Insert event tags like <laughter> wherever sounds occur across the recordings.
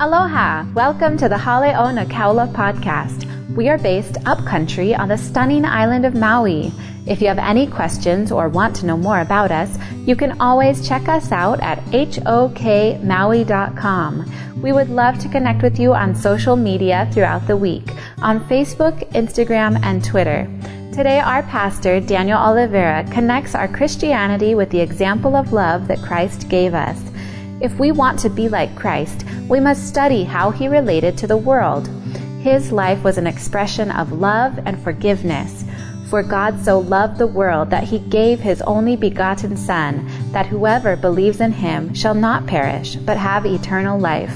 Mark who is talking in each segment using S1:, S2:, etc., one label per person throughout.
S1: Aloha! Welcome to the Haleo Nakaula podcast. We are based upcountry on the stunning island of Maui. If you have any questions or want to know more about us, you can always check us out at hokmaui.com. We would love to connect with you on social media throughout the week on Facebook, Instagram, and Twitter. Today, our pastor, Daniel Oliveira, connects our Christianity with the example of love that Christ gave us. If we want to be like Christ, we must study how he related to the world. His life was an expression of love and forgiveness. For God so loved the world that he gave his only begotten Son, that whoever believes in him shall not perish, but have eternal life.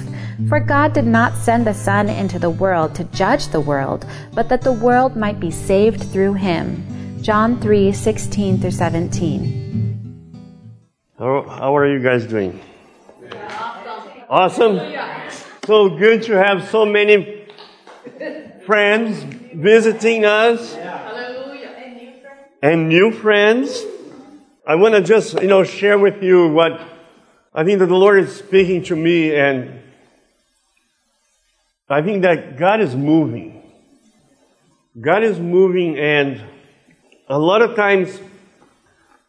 S1: For God did not send the Son into the world to judge the world, but that the world might be saved through him. John 3 16 through 17.
S2: How, how are you guys doing? Awesome. So good to have so many friends visiting us. Hallelujah. And new friends. I want to just, you know, share with you what I think that the Lord is speaking to me and I think that God is moving. God is moving and a lot of times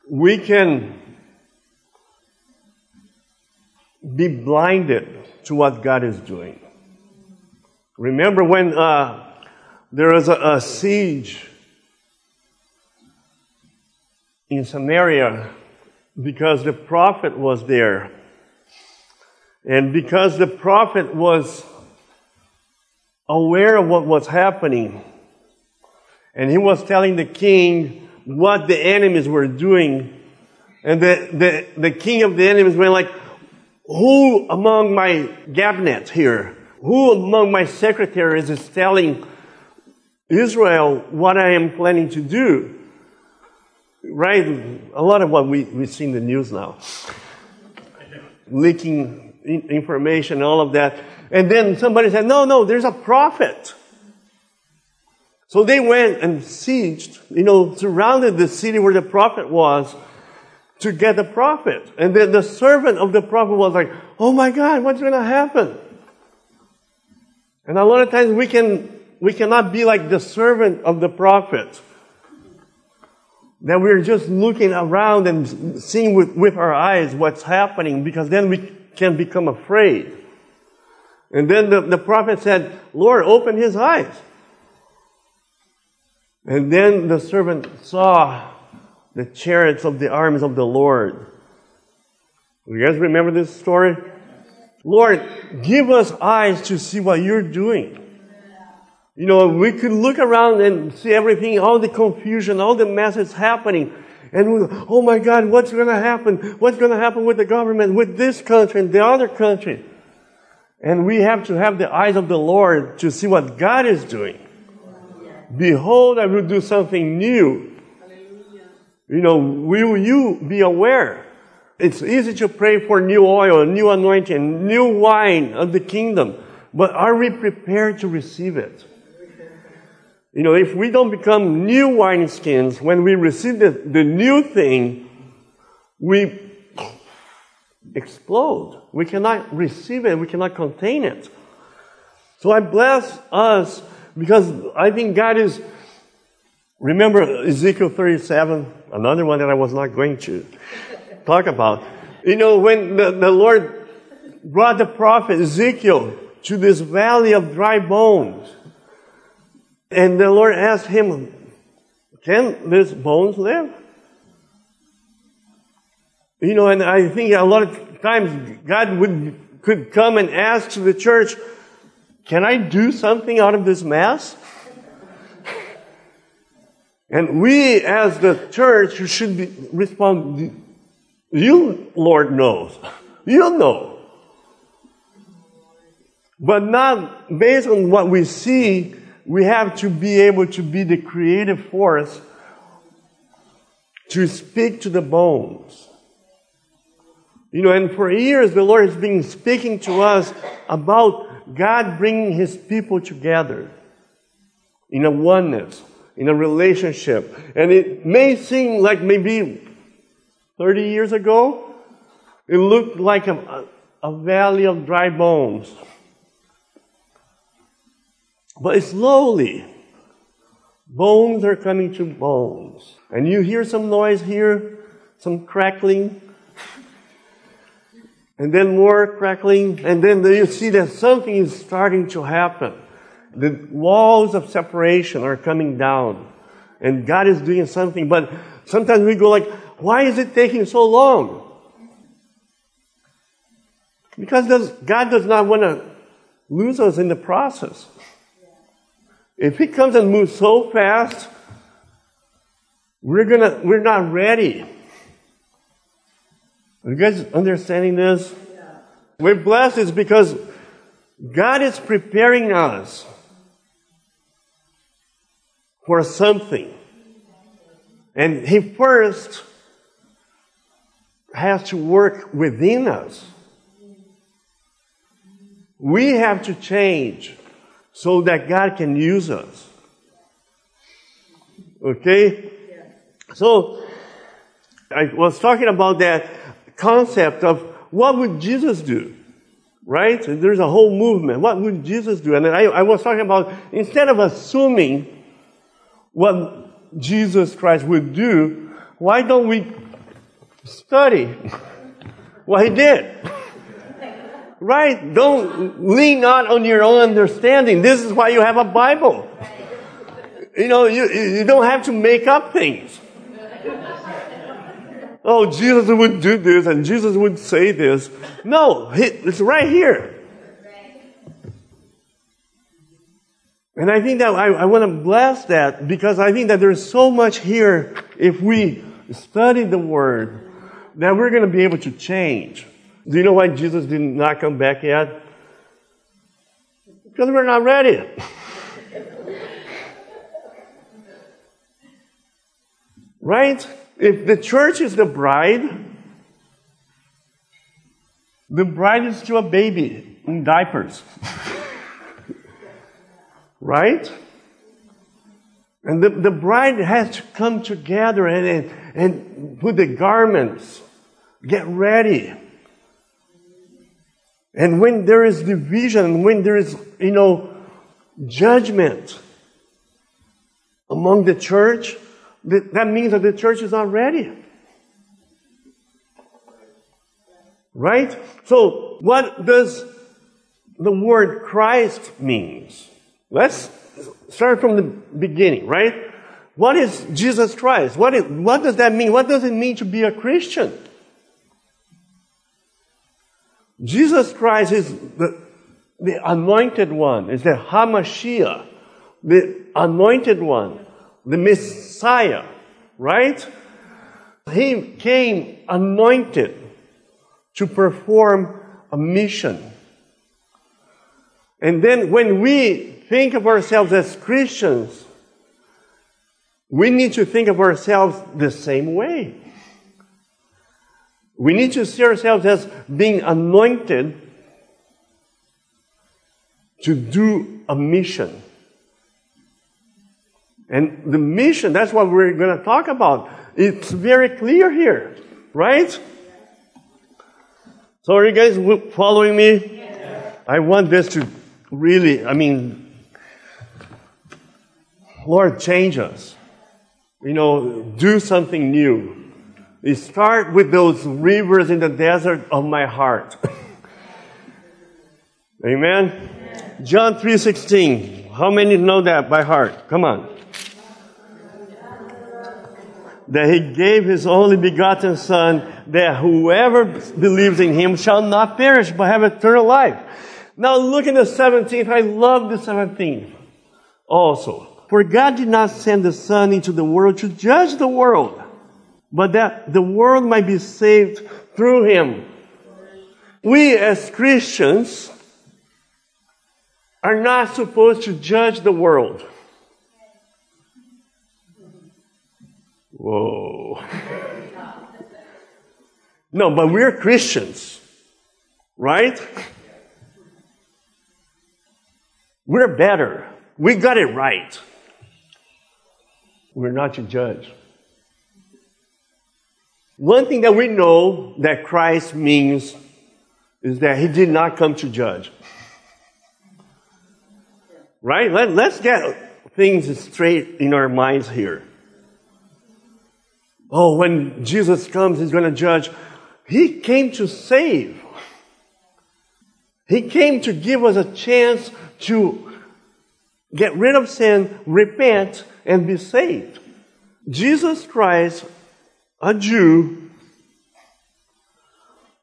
S2: we can be blinded to what God is doing. Remember when uh, there was a, a siege in Samaria because the prophet was there. And because the prophet was aware of what was happening, and he was telling the king what the enemies were doing, and the, the, the king of the enemies went like, who among my cabinet here, who among my secretaries is telling Israel what I am planning to do? Right? A lot of what we, we see in the news now. Leaking information, all of that. And then somebody said, no, no, there's a prophet. So they went and sieged, you know, surrounded the city where the prophet was to get the prophet. And then the servant of the prophet was like, oh my God, what's going to happen? And a lot of times we can, we cannot be like the servant of the prophet. That we're just looking around and seeing with, with our eyes what's happening because then we can become afraid. And then the, the prophet said, Lord, open his eyes. And then the servant saw the chariots of the armies of the Lord. You guys remember this story? Lord, give us eyes to see what you're doing. You know, we could look around and see everything, all the confusion, all the mess is happening. And we, oh my God, what's going to happen? What's going to happen with the government, with this country and the other country? And we have to have the eyes of the Lord to see what God is doing. Behold, I will do something new. You know, will you be aware? It's easy to pray for new oil, new anointing, new wine of the kingdom. But are we prepared to receive it? You know, if we don't become new wineskins when we receive the, the new thing, we explode. We cannot receive it. We cannot contain it. So I bless us because I think God is Remember Ezekiel 37, another one that I was not going to talk about. You know, when the, the Lord brought the prophet Ezekiel to this valley of dry bones, and the Lord asked him, Can these bones live? You know, and I think a lot of times God would, could come and ask the church, Can I do something out of this mess? And we as the church should be, respond, you, Lord, knows. You know. But not based on what we see, we have to be able to be the creative force to speak to the bones. You know, and for years the Lord has been speaking to us about God bringing His people together in a oneness in a relationship. And it may seem like maybe 30 years ago, it looked like a, a valley of dry bones. But slowly, bones are coming to bones. And you hear some noise here, some crackling, and then more crackling, and then you see that something is starting to happen. The walls of separation are coming down, and God is doing something, but sometimes we go like, why is it taking so long? Because does, God does not want to lose us in the process. If He comes and moves so fast, we're gonna we're not ready. Are you guys understanding this? We're blessed is because God is preparing us for something. And He first has to work within us. We have to change so that God can use us. Okay? So, I was talking about that concept of what would Jesus do? Right? There's a whole movement. What would Jesus do? And I, I was talking about instead of assuming what Jesus Christ would do, why don't we study what he did? Right? Don't lean not on your own understanding. This is why you have a Bible. You know, you, you don't have to make up things. Oh, Jesus would do this and Jesus would say this. No, it's right here. And I think that I, I want to bless that because I think that there's so much here if we study the Word that we're going to be able to change. Do you know why Jesus did not come back yet? Because we're not ready. <laughs> right? If the church is the bride, the bride is still a baby in diapers. <laughs> right? And the, the bride has to come together and, and, and put the garments, get ready. And when there is division, when there is, you know, judgment among the church, that means that the church is not ready. Right? So, what does the word Christ means? Let's start from the beginning, right? What is Jesus Christ? What, is, what does that mean? What does it mean to be a Christian? Jesus Christ is the, the anointed one, is the Hamashiach, the anointed one, the Messiah, right? He came anointed to perform a mission. And then when we think of ourselves as Christians, we need to think of ourselves the same way. We need to see ourselves as being anointed to do a mission. And the mission, that's what we're going to talk about. It's very clear here, right? So are you guys following me? I want this to really, I mean, Lord, change us. You know, do something new. You start with those rivers in the desert of my heart. Amen? <laughs> Amen. John 3.16. How many know that by heart? Come on. That he gave his only begotten son that whoever believes in him shall not perish but have eternal life. Now look at the 17th. I love the 17th also. For God did not send the son into the world to judge the world but that the world might be saved through him. We as Christians are not supposed to judge the world. Whoa. <laughs> No, but we're Christians, right? We're better. We got it right. We're not to judge. One thing that we know that Christ means is that he did not come to judge. Right? Let, let's get things straight in our minds here. Oh, when Jesus comes, he's going to judge. He came to save. He came to give us a chance to get rid of sin, repent, and be saved. Jesus Christ, a Jew,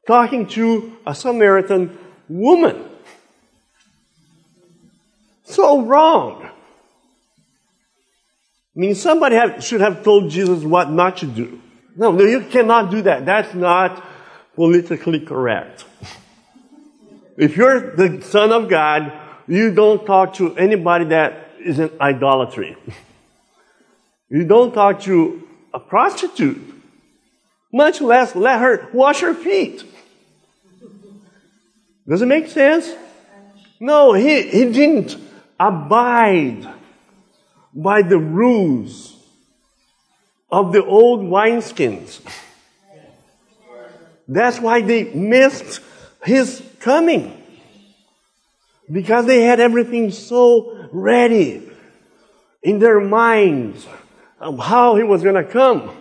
S2: talking to a Samaritan woman. So wrong. I mean, somebody have, should have told Jesus what not to do. No, no, you cannot do that. That's not politically correct. If you're the Son of God, you don't talk to anybody that is in idolatry. You don't talk to a prostitute, much less let her wash her feet. Does it make sense? No, he, he didn't abide by the rules of the old wineskins. That's why they missed his coming. Because they had everything so ready in their minds of how he was going to come.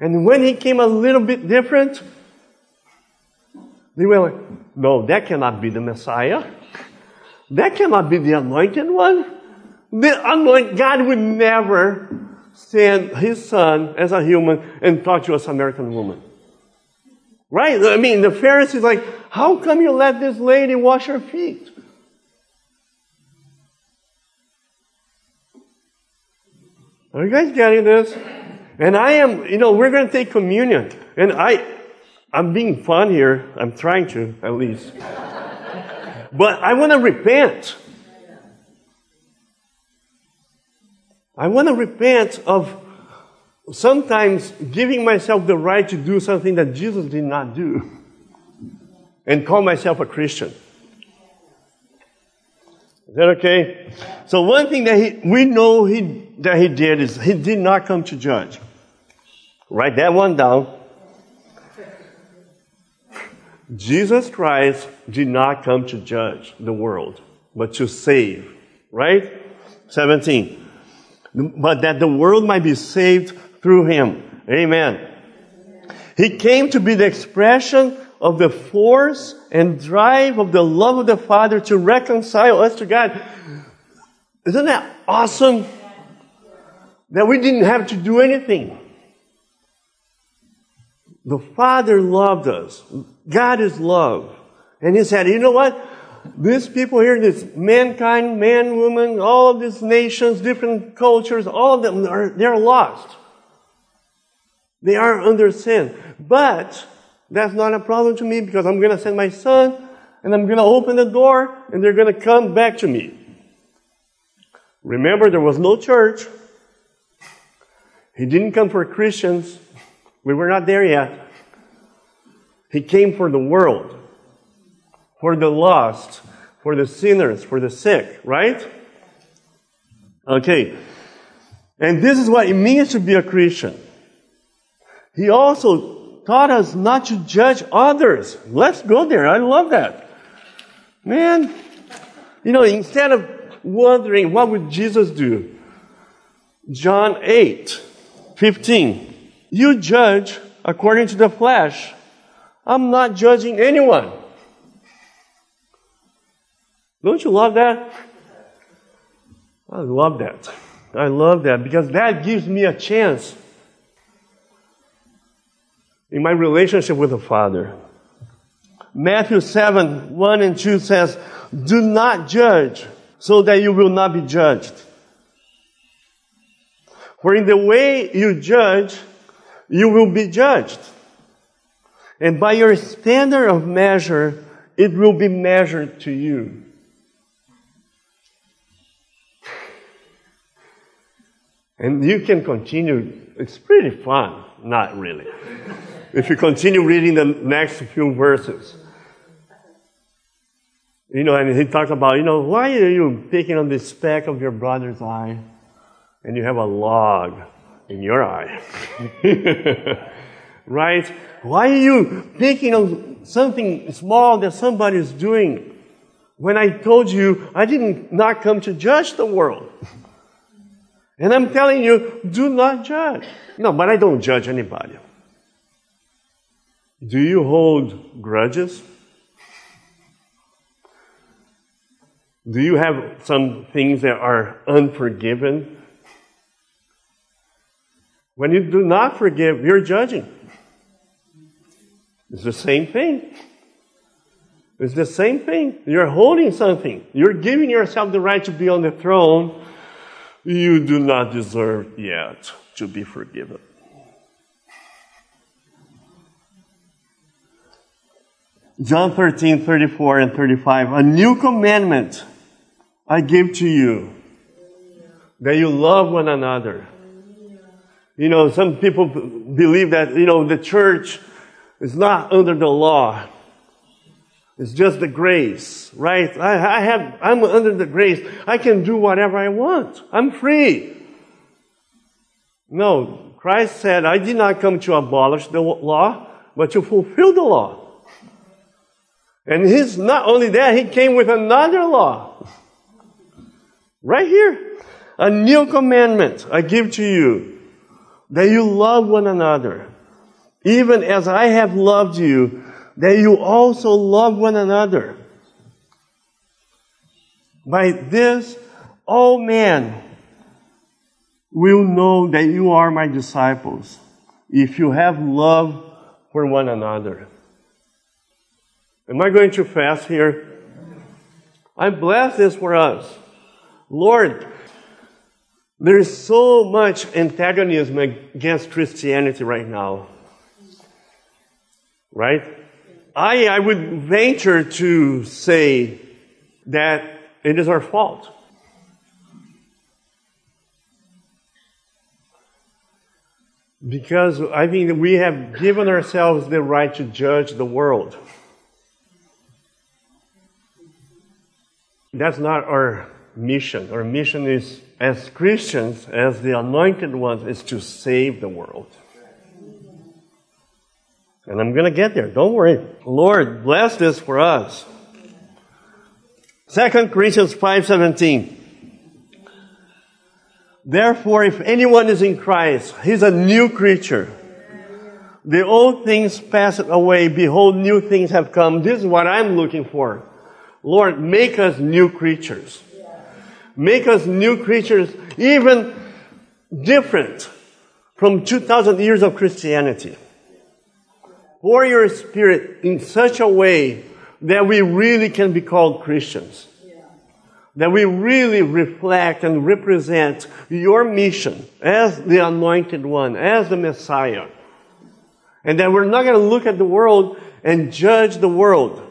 S2: And when he came a little bit different, they were like, no, that cannot be the Messiah. That cannot be the anointed one. The anointed, God would never send his son as a human and talk to a Samaritan woman. Right? I mean, the Pharisees like, how come you let this lady wash her feet? Are you guys getting this? And I am, you know, we're going to take communion. And I, I'm being fun here. I'm trying to, at least. but I want to repent. I want to repent of sometimes giving myself the right to do something that Jesus did not do and call myself a Christian. Is that okay? So one thing that he, we know he, that he did is he did not come to judge. Write that one down. Jesus Christ did not come to judge the world, but to save. Right? 17. But that the world might be saved through him. Amen. He came to be the expression of the force and drive of the love of the Father to reconcile us to God. Isn't that awesome? That we didn't have to do anything. The Father loved us. God is love. And He said, you know what? These people here, this mankind, man, woman, all of these nations, different cultures, all of them are, they're lost. They are under sin. But that's not a problem to me because I'm going to send my son and I'm going to open the door and they're going to come back to me. Remember, there was no church. He didn't come for Christians. We were not there yet. He came for the world, for the lost, for the sinners, for the sick, right? Okay. And this is what it means to be a Christian. He also taught us not to judge others. Let's go there. I love that. Man, you know, instead of wondering what would Jesus do, John 8, 15. You judge according to the flesh. I'm not judging anyone. Don't you love that? I love that. I love that because that gives me a chance in my relationship with the Father. Matthew 7, 1 and 2 says, Do not judge so that you will not be judged. For in the way you judge, you will be judged. And by your standard of measure, it will be measured to you. And you can continue. It's pretty fun. Not really. <laughs> if you continue reading the next few verses. You know, and he talks about, you know, why are you picking on the speck of your brother's eye and you have a log in your eye? <laughs> right? Why are you picking on something small that somebody is doing when I told you I did not come to judge the world. And I'm telling you, do not judge. No, but I don't judge anybody. Do you hold grudges? Do you have some things that are unforgiven? When you do not forgive, you're judging. It's the same thing. It's the same thing. You're holding something. You're giving yourself the right to be on the throne. You do not deserve yet to be forgiven. John 13, 34 and 35. A new commandment I give to you that you love one another. You know, some people believe that, you know, the church is not under the law. It's just the grace, right? I, I have, I'm under the grace. I can do whatever I want. I'm free. No, Christ said, I did not come to abolish the law, but to fulfill the law. And he's not only that, he came with another law. Right here. A new commandment I give to you that you love one another. Even as I have loved you, that you also love one another. By this, all men will know that you are my disciples if you have love for one another. Am I going too fast here? I bless this for us. Lord, there is so much antagonism against Christianity right now. Right? I, I would venture to say that it is our fault. Because I mean, we have given ourselves the right to judge the world. That's not our mission. Our mission is, as Christians, as the anointed ones, is to save the world. And I'm going to get there. Don't worry. Lord, bless this for us. 2 Corinthians 5:17. Therefore, if anyone is in Christ, he's a new creature. The old things passed away. Behold, new things have come. This is what I'm looking for. Lord, make us new creatures. Make us new creatures, even different from 2,000 years of Christianity pour your spirit in such a way that we really can be called Christians. That we really reflect and represent your mission as the anointed one, as the Messiah. And that we're not going to look at the world and judge the world.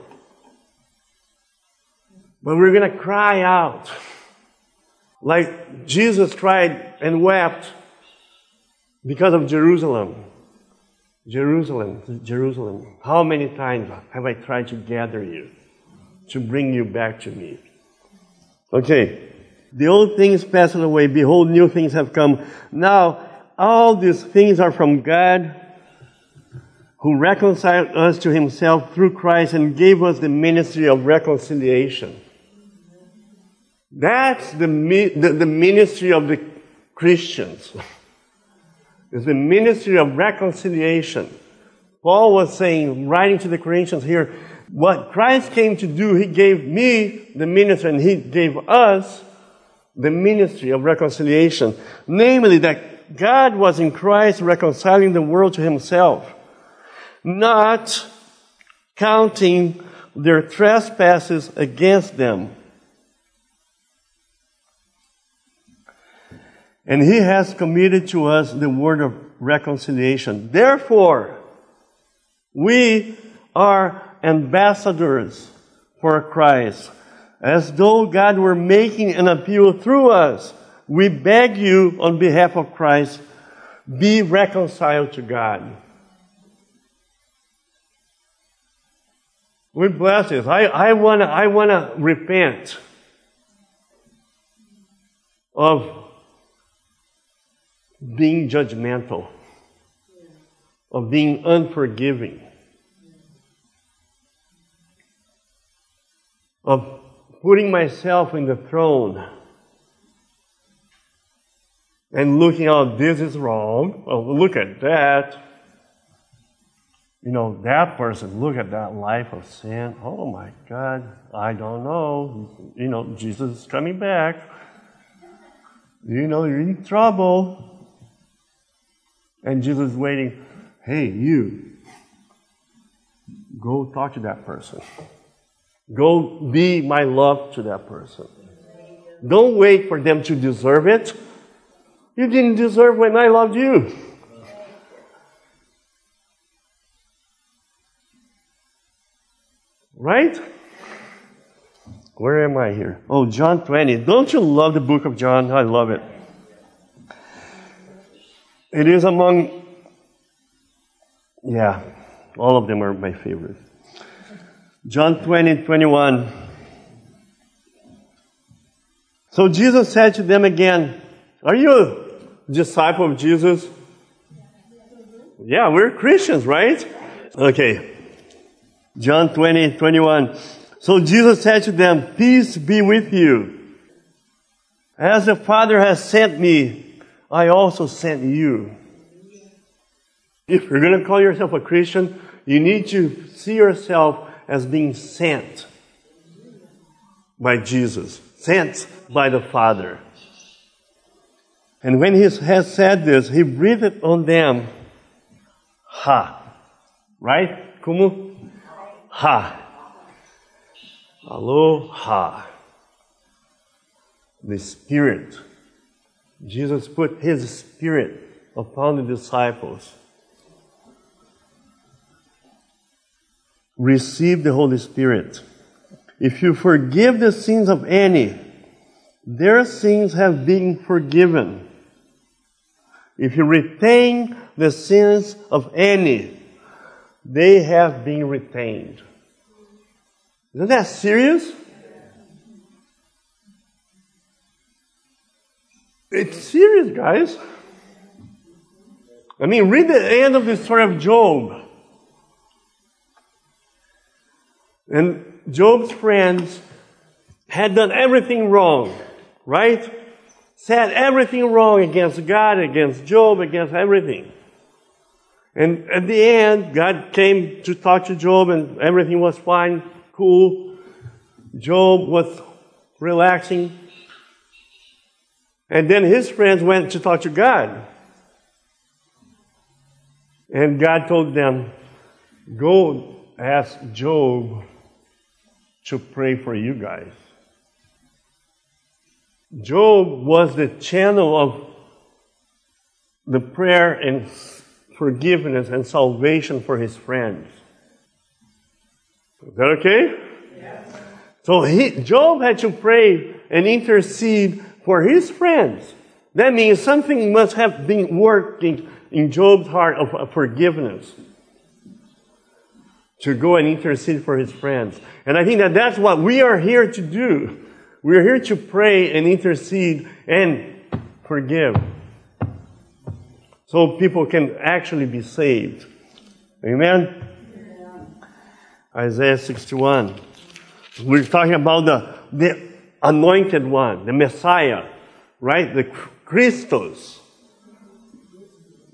S2: But we're going to cry out like Jesus cried and wept because of Jerusalem. Jerusalem, Jerusalem, how many times have I tried to gather you, to bring you back to me? Okay, the old things passed away, behold, new things have come. Now, all these things are from God, who reconciled us to himself through Christ and gave us the ministry of reconciliation. That's the, the, the ministry of the Christians. It's the ministry of reconciliation. Paul was saying, writing to the Corinthians here, what Christ came to do, He gave me the ministry and He gave us the ministry of reconciliation. Namely, that God was in Christ reconciling the world to Himself, not counting their trespasses against them. And he has committed to us the word of reconciliation. Therefore, we are ambassadors for Christ. As though God were making an appeal through us, we beg you on behalf of Christ, be reconciled to God. We bless this. I, I wanna, I wanna repent of being judgmental, of being unforgiving, of putting myself in the throne and looking, oh, this is wrong. Oh, look at that. You know, that person, look at that life of sin. Oh my God, I don't know. You know, Jesus is coming back. You know, you're in trouble. And Jesus is waiting. Hey, you, go talk to that person. Go be my love to that person. Don't wait for them to deserve it. You didn't deserve when I loved you. Right? Where am I here? Oh, John 20. Don't you love the book of John? I love it. It is among, yeah, all of them are my favorite. John 20, 21. So Jesus said to them again, Are you a disciple of Jesus? Yeah, we're Christians, right? Okay. John 20, 21. So Jesus said to them, Peace be with you. As the Father has sent me, I also sent you. If you're going to call yourself a Christian, you need to see yourself as being sent by Jesus, sent by the Father. And when he has said this, he breathed on them, ha. Right? Como? Ha. Aloha. The Spirit. Jesus put His Spirit upon the disciples. Receive the Holy Spirit. If you forgive the sins of any, their sins have been forgiven. If you retain the sins of any, they have been retained. Isn't that serious? It's serious, guys. I mean, read the end of the story of Job. And Job's friends had done everything wrong, right? Said everything wrong against God, against Job, against everything. And at the end, God came to talk to Job and everything was fine, cool. Job was relaxing. And then his friends went to talk to God. And God told them, Go ask Job to pray for you guys. Job was the channel of the prayer and forgiveness and salvation for his friends. Is that okay? Yes. So he, Job had to pray and intercede for his friends. That means something must have been working in Job's heart of forgiveness to go and intercede for his friends. And I think that that's what we are here to do. We're here to pray and intercede and forgive. So people can actually be saved. Amen? Isaiah 61. We're talking about the, the anointed one, the Messiah, right? The Christos.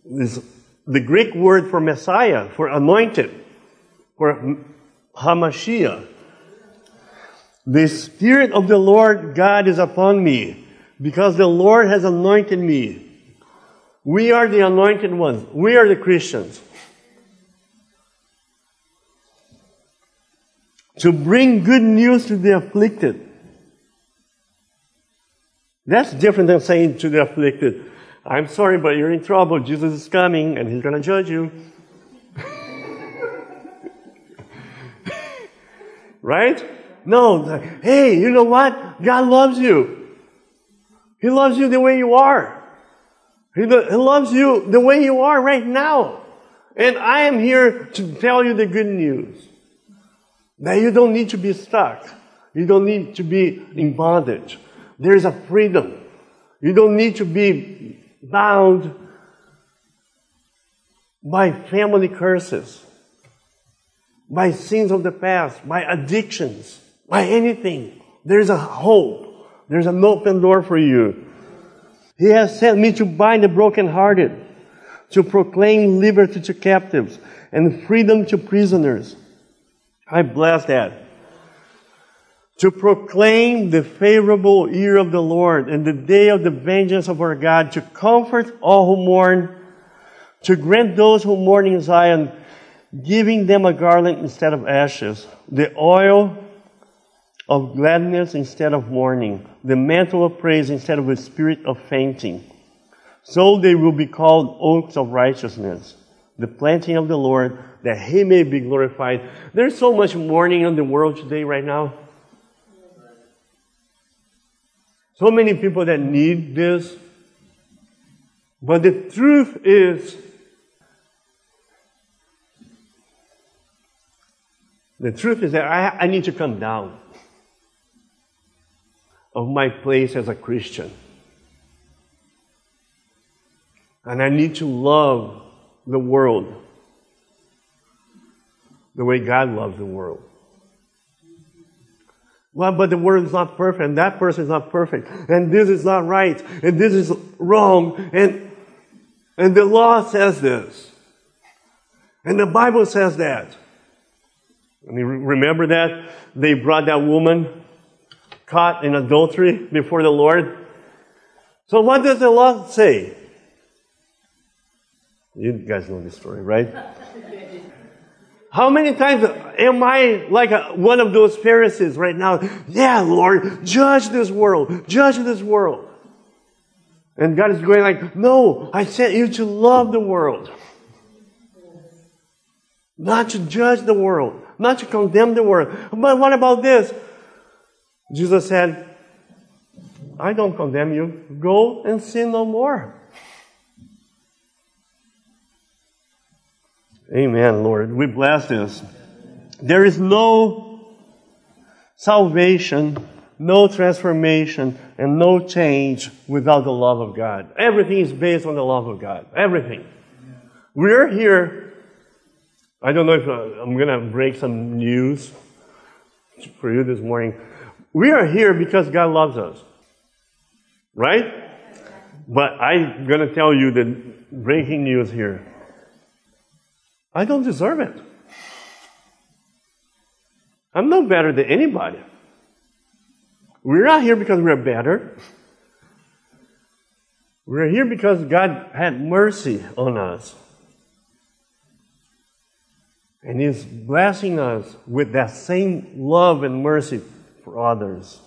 S2: This, the Greek word for Messiah, for anointed for Hamashiach. The Spirit of the Lord God is upon me because the Lord has anointed me. We are the anointed ones. We are the Christians. To bring good news to the afflicted. That's different than saying to the afflicted, I'm sorry, but you're in trouble. Jesus is coming and he's going to judge you. <laughs> Right? No. Hey, you know what? God loves you. He loves you the way you are. He, he loves you the way you are right now. And I am here to tell you the good news. That you don't need to be stuck. You don't need to be in bondage. There is a freedom. You don't need to be bound by family curses by sins of the past, by addictions, by anything. There's a hope. There's an open door for you. He has sent me to bind the brokenhearted, to proclaim liberty to captives and freedom to prisoners. I bless that. To proclaim the favorable year of the Lord and the day of the vengeance of our God, to comfort all who mourn, to grant those who mourn in Zion, giving them a garland instead of ashes, the oil of gladness instead of mourning, the mantle of praise instead of a spirit of fainting. So they will be called oaks of righteousness, the planting of the Lord, that he may be glorified. There's so much mourning in the world today, right now. So many people that need this. But the truth is, the truth is that I, I need to come down of my place as a Christian. And I need to love the world the way God loves the world. Well, but the world is not perfect, and that person is not perfect, and this is not right, and this is wrong, and, and the law says this. And the Bible says that. I mean, remember that? They brought that woman caught in adultery before the Lord. So what does the law say? You guys know this story, right? <laughs> How many times am I like a, one of those Pharisees right now? Yeah, Lord, judge this world, judge this world. And God is going like, no, I sent you to love the world. Not to judge the world, not to condemn the world. But what about this? Jesus said, I don't condemn you. Go and sin no more. Amen, Lord. We bless this. There is no salvation, no transformation, and no change without the love of God. Everything is based on the love of God. Everything. We're here. I don't know if uh, I'm going to break some news for you this morning. We are here because God loves us. Right? But I'm going to tell you the breaking news here. I don't deserve it. I'm no better than anybody. We're not here because we're better. We're here because God had mercy on us. And He's blessing us with that same love and mercy for others.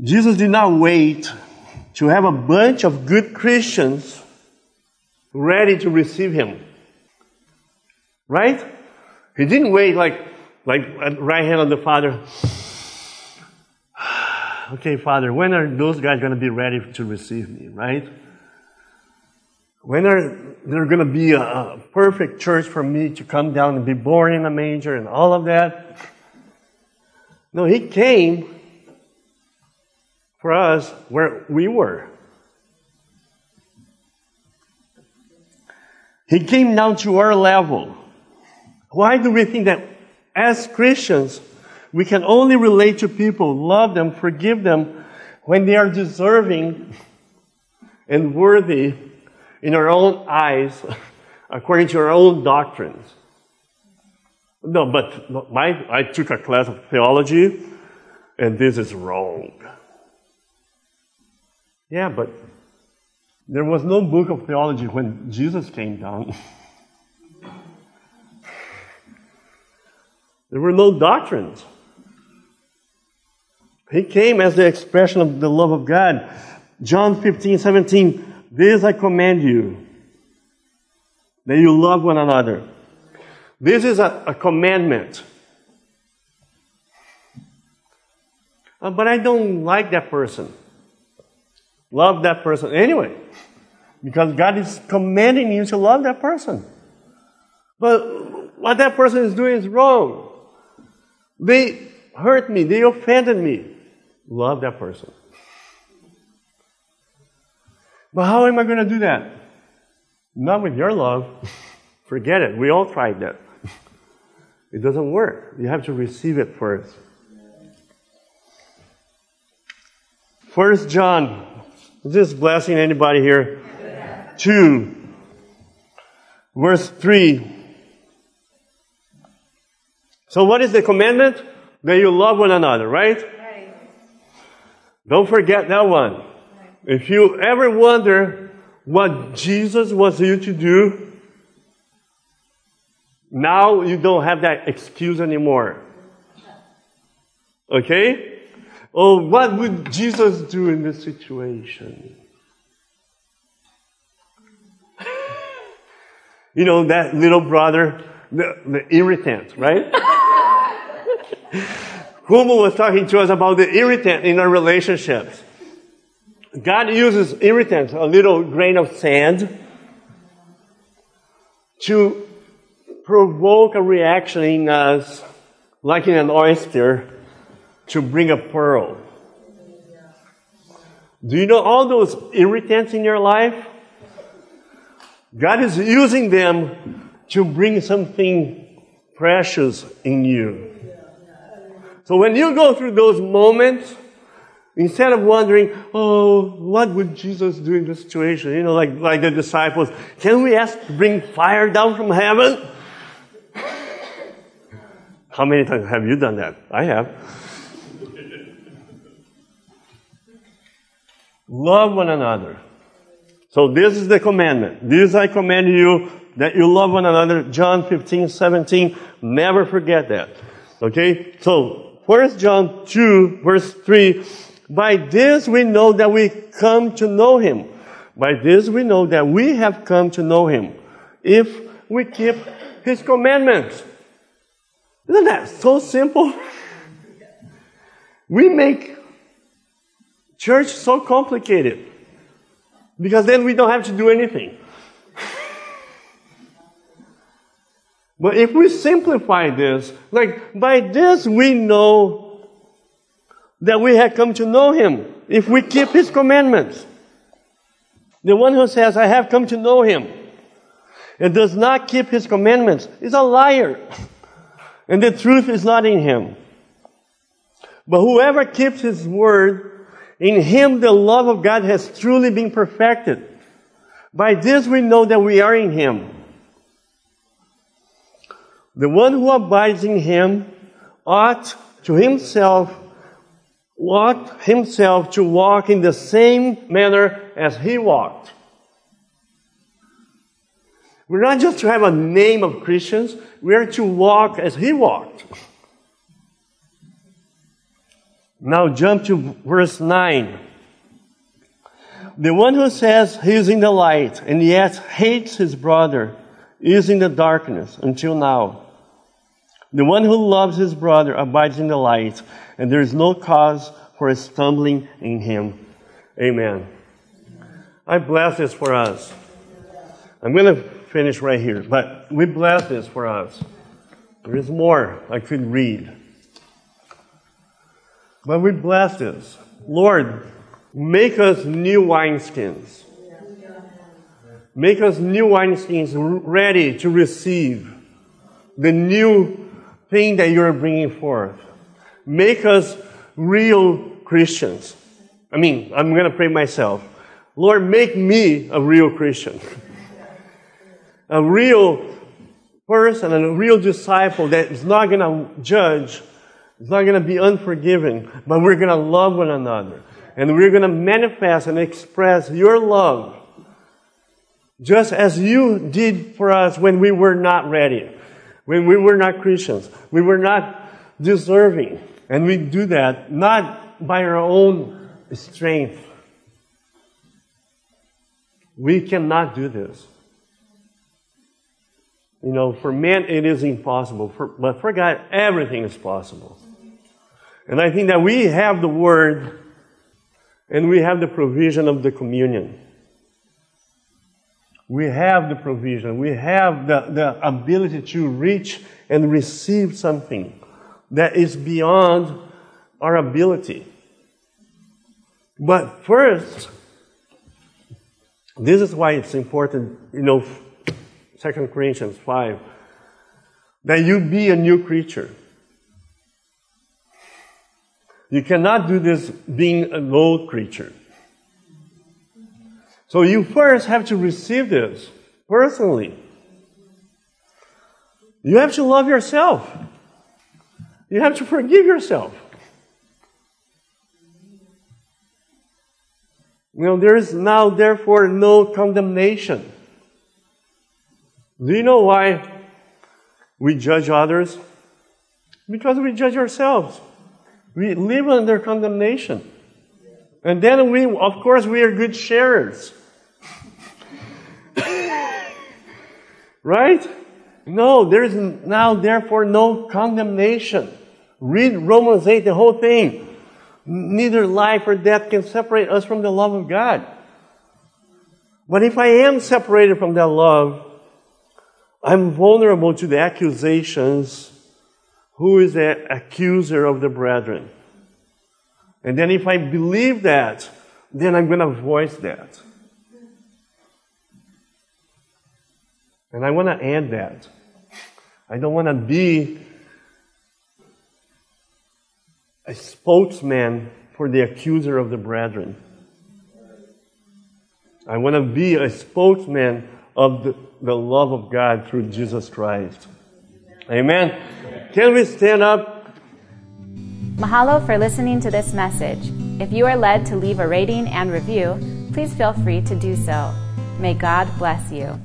S2: Jesus did not wait to have a bunch of good Christians ready to receive him. Right? He didn't wait like, like right hand of the Father. <sighs> okay, Father, when are those guys going to be ready to receive me, right? When are there going to be a, a perfect church for me to come down and be born in a manger and all of that? No, he came for us where we were. He came down to our level. Why do we think that as Christians, we can only relate to people, love them, forgive them when they are deserving and worthy in our own eyes, <laughs> according to our own doctrines? No, but my, I took a class of theology, and this is wrong. Yeah, but there was no book of theology when Jesus came down. there were no doctrines. He came as the expression of the love of God. John 15, 17, this I command you, that you love one another. This is a, a commandment. Uh, but I don't like that person. Love that person anyway, because God is commanding you to love that person. But what that person is doing is wrong. They hurt me, they offended me. Love that person. But how am I going to do that? Not with your love. <laughs> Forget it. We all tried that. <laughs> It doesn't work. You have to receive it first. First John is this blessing anybody here? Two. Verse three. So what is the commandment? That you love one another, right? right. Don't forget that one. Right. If you ever wonder what Jesus wants you to do, now you don't have that excuse anymore. Okay? Oh, what would Jesus do in this situation? <laughs> you know, that little brother, the, the irritant, right? <laughs> Kumo was talking to us about the irritant in our relationships. God uses irritants, a little grain of sand, to provoke a reaction in us, like in an oyster, to bring a pearl. Do you know all those irritants in your life? God is using them to bring something precious in you. So when you go through those moments, instead of wondering, oh, what would Jesus do in this situation? You know, like, like the disciples, can we ask to bring fire down from heaven? <laughs> How many times have you done that? I have. Love one another. So this is the commandment. This I command you that you love one another. John 15, 17. Never forget that. Okay? So First John 2 verse 3, by this we know that we come to know him. By this we know that we have come to know him if we keep his commandments. Isn't that so simple? We make church so complicated because then we don't have to do anything. But if we simplify this, like by this we know that we have come to know Him if we keep His commandments. The one who says, I have come to know Him and does not keep His commandments is a liar. And the truth is not in Him. But whoever keeps His word, in Him the love of God has truly been perfected. By this we know that we are in Him. The one who abides in him ought to himself ought himself to walk in the same manner as he walked. We're not just to have a name of Christians, we are to walk as he walked. Now jump to verse 9. The one who says he is in the light and yet hates his brother is in the darkness until now. The one who loves his brother abides in the light, and there is no cause for stumbling in him. Amen. I bless this for us. I'm going to finish right here, but we bless this for us. There is more I could read. But we bless this. Lord, make us new wineskins. Make us new wineskins ready to receive the new thing that you're bringing forth. Make us real Christians. I mean, I'm going to pray myself. Lord, make me a real Christian. <laughs> a real person and a real disciple that is not going to judge, is not going to be unforgiving, but we're going to love one another. And we're going to manifest and express your love just as you did for us when we were not ready when we were not Christians. We were not deserving. And we do that not by our own strength. We cannot do this. You know, for men it is impossible, for, but for God everything is possible. And I think that we have the word and we have the provision of the communion we have the provision, we have the, the ability to reach and receive something that is beyond our ability. But first, this is why it's important, you know, 2 Corinthians 5, that you be a new creature. You cannot do this being a low creature. So you first have to receive this personally. You have to love yourself. You have to forgive yourself. You know, there is now, therefore, no condemnation. Do you know why we judge others? Because we judge ourselves. We live under condemnation. And then we, of course, we are good sharers. right? No, there is now, therefore, no condemnation. Read Romans 8, the whole thing. Neither life or death can separate us from the love of God. But if I am separated from that love, I'm vulnerable to the accusations. Who is the accuser of the brethren? And then if I believe that, then I'm going to voice that. And I want to add that. I don't want to be a spokesman for the accuser of the brethren. I want to be a spokesman of the, the love of God through Jesus Christ. Amen. Can we stand up?
S1: Mahalo for listening to this message. If you are led to leave a rating and review, please feel free to do so. May God bless you.